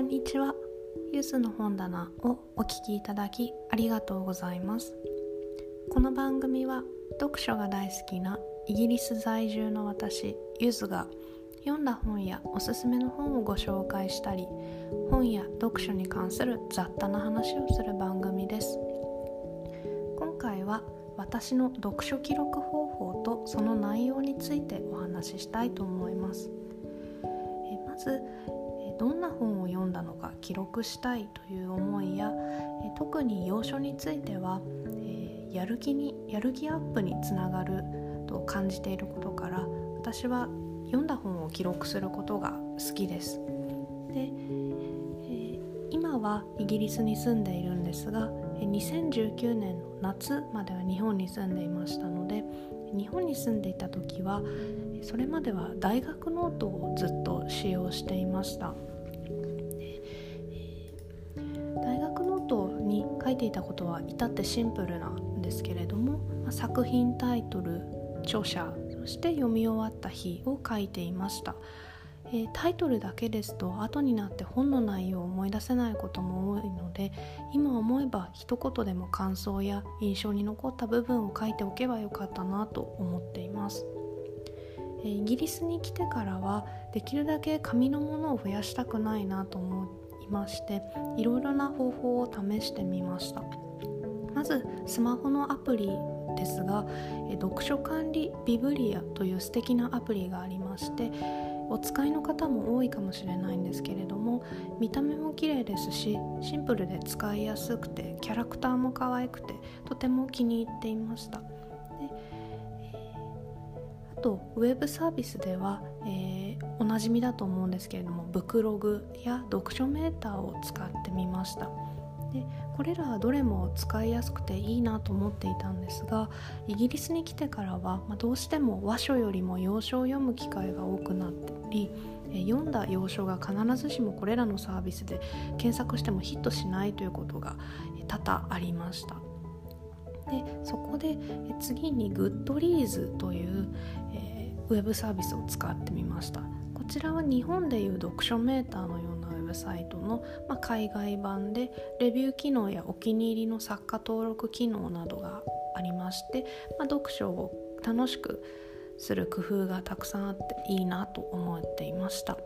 こんにちは。ゆずの本棚をお聞きいただきありがとうございます。この番組は読書が大好きなイギリス在住の私ゆずが読んだ本やおすすめの本をご紹介したり本や読書に関する雑多な話をする番組です。今回は私の読書記録方法とその内容についてお話ししたいと思います。えまずどんな本を読んだのか記録したいという思いや特に要所については、えやる気にやる気アップにつながると感じていることから私は読んだ本を記録することが好きです。で、え今はイギリスに住んでいるんですが2019年の夏までは日本に住んでいましたので日本に住んでいた時はそれまでは大学ノートをずっと使用していました。大学ノートに書いていたことは至ってシンプルなんですけれども作品タイトル著者そして読み終わった日を書いていました、えタイトルだけですと後になって本の内容を思い出せないことも多いので今思えば一言でも感想や印象に残った部分を書いておけばよかったなと思っています。イギリスに来てからはできるだけ紙のものを増やしたくないなと思いましていろいろな方法を試してみました。まずスマホのアプリですが読書管理ビブリアという素敵なアプリがありましてお使いの方も多いかもしれないんですけれども見た目も綺麗ですしシンプルで使いやすくてキャラクターも可愛くてとても気に入っていました。とウェブサービスでは、えー、おなじみだと思うんですけれどもブクログや読書メーターを使ってみました。でこれらはどれも使いやすくていいなと思っていたんですがイギリスに来てからは、まあ、どうしても和書よりも洋書を読む機会が多くなったり読んだ洋書が必ずしもこれらのサービスで検索してもヒットしないということが多々ありました。でそこで次に Goodreads という、えー、ウェブサービスを使ってみましたこちらは日本でいう読書メーターのようなウェブサイトの、まあ、海外版でレビュー機能やお気に入りの作家登録機能などがありまして、まあ、読書を楽しくする工夫がたくさんあっていいなと思っていました。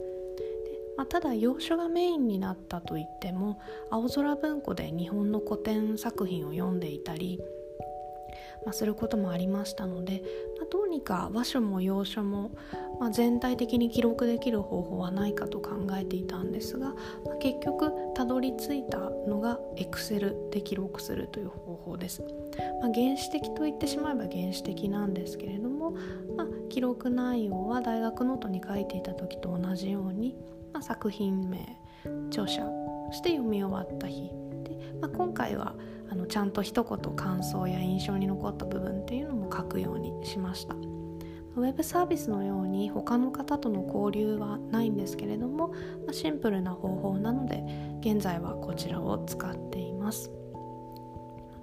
まあ、ただ洋書がメインになったといっても青空文庫で日本の古典作品を読んでいたりまあ、することもありましたので、まあ、どうにか和書も洋書も、まあ、全体的に記録できる方法はないかと考えていたんですが、まあ、結局たどり着いたのが Excel で記録するという方法です。ま、原始的と言ってしまえば原始的なんですけれども、ま、記録内容は大学ノートに書いていた時と同じように、ま、作品名著者そして読み終わった日で、ま、今回は「あのちゃんと一言感想や印象に残った部分っていうのも書くようにしました。ウェブサービスのように他の方との交流はないんですけれども、ま、シンプルな方法なので現在はこちらを使っています。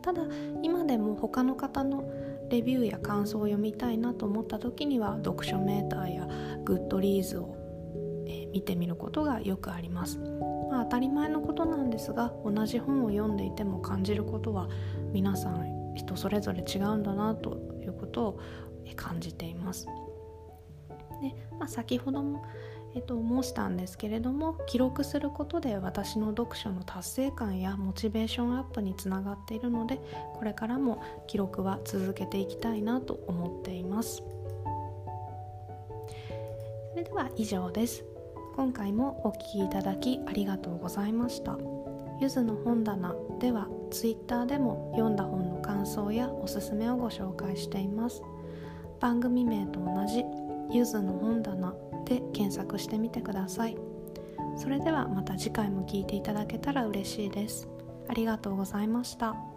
ただ今でも他の方のレビューや感想を読みたいなと思った時には読書メーターやGoodreads を、見てみることがよくあります。まあ、当たり前のことなんですが同じ本を読んでいても感じることは皆さん人それぞれ違うんだなということを感じています。でまあ、先ほども、えっと、申したんですけれども記録することで私の読書の達成感やモチベーションアップにつながっているのでこれからも記録は続けていきたいなと思っています。それでは以上です。今回もお聴きいただきありがとうございました。ゆずの本棚では Twitter でも読んだ本の感想やおすすめをご紹介しています。番組名と同じゆずの本棚で検索してみてください。それではまた次回も聴いていただけたら嬉しいです。ありがとうございました。